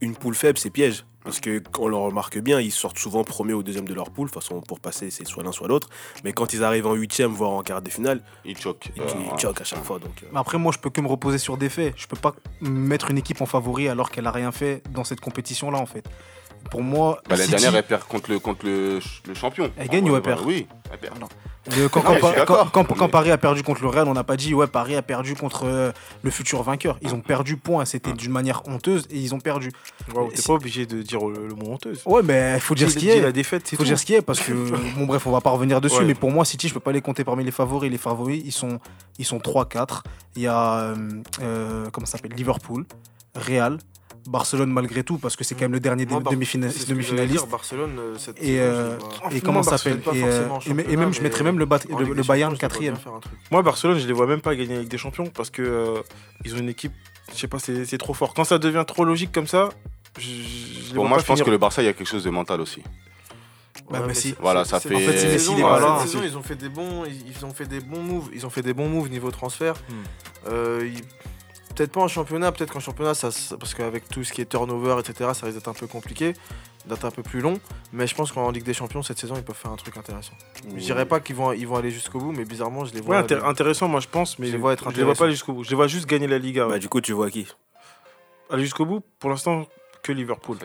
une poule faible, c'est piège. Parce que quand on le remarque bien, ils sortent souvent premier ou deuxième de leur poule. De toute façon, pour passer, c'est soit l'un soit l'autre. Mais quand ils arrivent en huitième, voire en quart de finale, Il choque. ils, Euh, ils ouais. choquent à chaque fois. Donc, euh, Mais Après, moi, je peux que me reposer sur des faits. Je peux pas mettre une équipe en favori alors qu'elle a rien fait dans cette compétition-là, en fait. Pour moi, Bah, L'année City- dernière, elle perd contre le, contre le, le champion. Elle gagne ou elle perd Oui, elle perd. Le- quand, Non, Paris a perdu contre le Real, on n'a pas dit ouais Paris a perdu contre euh, le futur vainqueur. Ils ont perdu point, c'était d'une manière honteuse et ils ont perdu. Waouh, T'es pas obligé de dire le, le mot honteuse. Ouais, mais il faut dire ce qui est. la défaite, faut tout. dire ce qui est parce que bon bref, on va pas revenir dessus, Ouais. mais pour moi City, je peux pas les compter parmi les favoris. Les favoris, ils sont ils sont 3 4. Il y a euh, euh, comment s'appelle? Liverpool, Real, Barcelone malgré tout parce que c'est quand même le dernier Moi, que j'allais demi-finaliste. dire, Barcelone, euh, cette Et, saison, euh, et comment ça s'appelle pas et, euh, et, même je mettrais même le, Bat- le- le Bayern quatrième. Moi, Barcelone, je les vois même pas gagner avec des champions parce que euh, ils ont une équipe, je sais pas, c'est c'est trop fort. Quand ça devient trop logique comme ça, je, Pour moi, je pense que le Barça, il y a quelque chose de mental aussi. Bah, Ouais, Voilà, ça fait- En fait, c'est Messi, voilà, saison, ils ont fait des bons, ils ils ont fait des bons moves, ils ont fait des bons moves niveau transfert. Hmm. Euh, ils- Peut-être pas en championnat, peut-être qu'en championnat, ça, parce qu'avec tout ce qui est turnover, etc., ça risque d'être un peu compliqué, d'être un peu plus long. Mais je pense qu'en Ligue des Champions, cette saison, ils peuvent faire un truc intéressant. Je dirais pas qu'ils vont, ils vont aller jusqu'au bout, mais bizarrement, je les Ouais, vois. intér- aller- intéressant, moi je pense, mais Je les vois être je les vois pas jusqu'au bout. Je les vois juste gagner la Liga. ouais. bah, du coup, tu vois qui? Aller jusqu'au bout, pour l'instant, que Liverpool.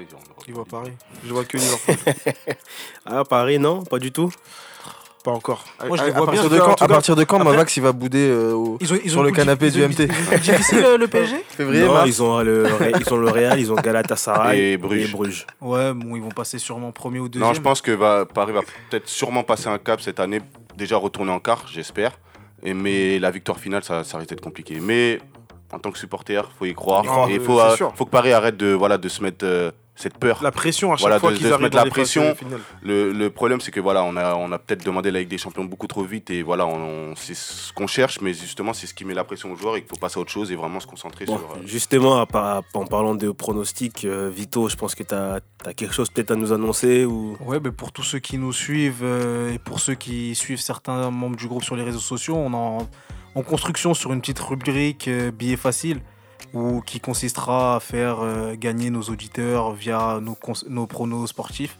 Ils voient pareil. Je vois que Liverpool. Ah, Paris, non? Pas du tout? Pas encore. Moi, je les à, vois bien, partir de quand, à partir de quand après- Mavax il va bouder euh, au Ils ont, ils Sur ont le une canapé du MT. difficile le, le PSG février, Non, ils ont le, ils ont le Real, ils ont Galatasaray Et Bruges. Ouais, bon, ils vont passer sûrement premier ou deuxième. Non, je pense que va, Paris va peut-être sûrement passer un cap cette année, déjà retourner en quart, j'espère. Et mais la victoire finale, ça, ça risque d'être compliqué. Mais en tant que supporter, faut y croire. Croire, et euh, euh, faut que Paris arrête de, voilà, de se mettre euh, cette peur. La pression à chaque Voilà, fois qu'ils se arrivent mettre dans la pression. Le, le problème, c'est que voilà, on a, on a peut-être demandé la Ligue des Champions beaucoup trop vite et voilà, on, on- c'est ce qu'on cherche, mais justement, c'est ce qui met la pression aux joueurs et qu'il faut passer à autre chose et vraiment se concentrer Bon, sur. euh, justement, en parlant de pronostics, euh, Vito, je pense que tu as, quelque chose peut-être à nous annoncer ou... Ouais, ben pour tous ceux qui nous suivent euh, et pour ceux qui suivent certains membres du groupe sur les réseaux sociaux, on est en, en construction sur une petite rubrique euh, billets faciles où, qui consistera à faire euh, gagner nos auditeurs via nos, pronos sportifs.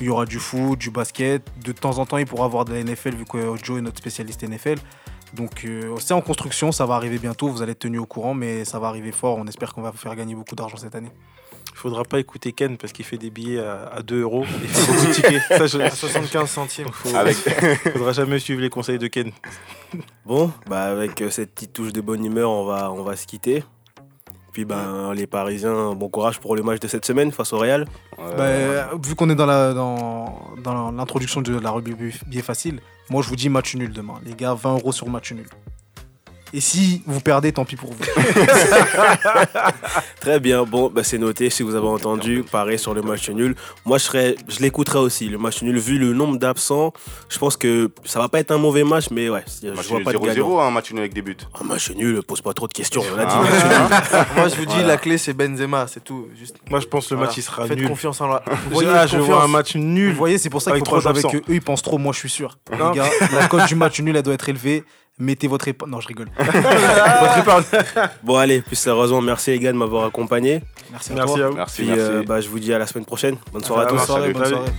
Il y aura du foot, du basket. De temps en temps, il pourra avoir de la NFL vu que Joe est notre spécialiste NFL. Donc euh, c'est en construction, ça va arriver bientôt. Vous allez être tenus au courant, mais ça va arriver fort. On espère qu'on va vous faire gagner beaucoup d'argent cette année. Il faudra pas écouter Ken parce qu'il fait des billets à, à 2 euros. Il beaucoup de tickets. Ça, je- à 75 centimes. faut- Avec, faudra jamais suivre les conseils de Ken. Bon, bah avec euh, cette petite touche de bonne humeur, on va, on va se quitter. Puis ben, les Parisiens, bon courage pour le match de cette semaine face au Real. euh, Bah, vu qu'on est dans la dans, dans l'introduction de la rubrique billet facile, moi je vous dis match nul demain. Les gars, 20 euros sur match nul. Et si vous perdez, tant pis pour vous. Très bien, bon, bah, c'est noté. Si vous avez entendu, pareil sur le match nul. Moi, je, serais, je l'écouterai aussi. Le match nul, vu le nombre d'absents, je pense que ça va pas être un mauvais match, mais ouais, je Match vois nul pas de gagnant. 0-0, un match nul avec des buts. Un match nul, pose pas trop de questions. On a dit Ah. Moi, je vous dis, Voilà. la clé, c'est Benzema, c'est tout. Juste, Moi, je pense que le voilà. match il sera Faites nul. confiance en la. Vous Je, voyez, ah, je vois confiance. un match Vous nul. voyez, c'est pour ça qu'il faut pas trois jouer avec absents. eux. Eux, ils pensent trop, moi, je suis sûr. Non. Les gars, la cote du match nul, elle doit être élevée. Mettez votre épargne. Non, je rigole. Votre épargne. Bon, allez, plus sérieusement, merci les gars de m'avoir accompagné. Merci à Merci toi. à vous. Merci, Puis merci. euh, bah, je vous dis à la semaine prochaine. Bonne soirée à tous. Bonne soirée.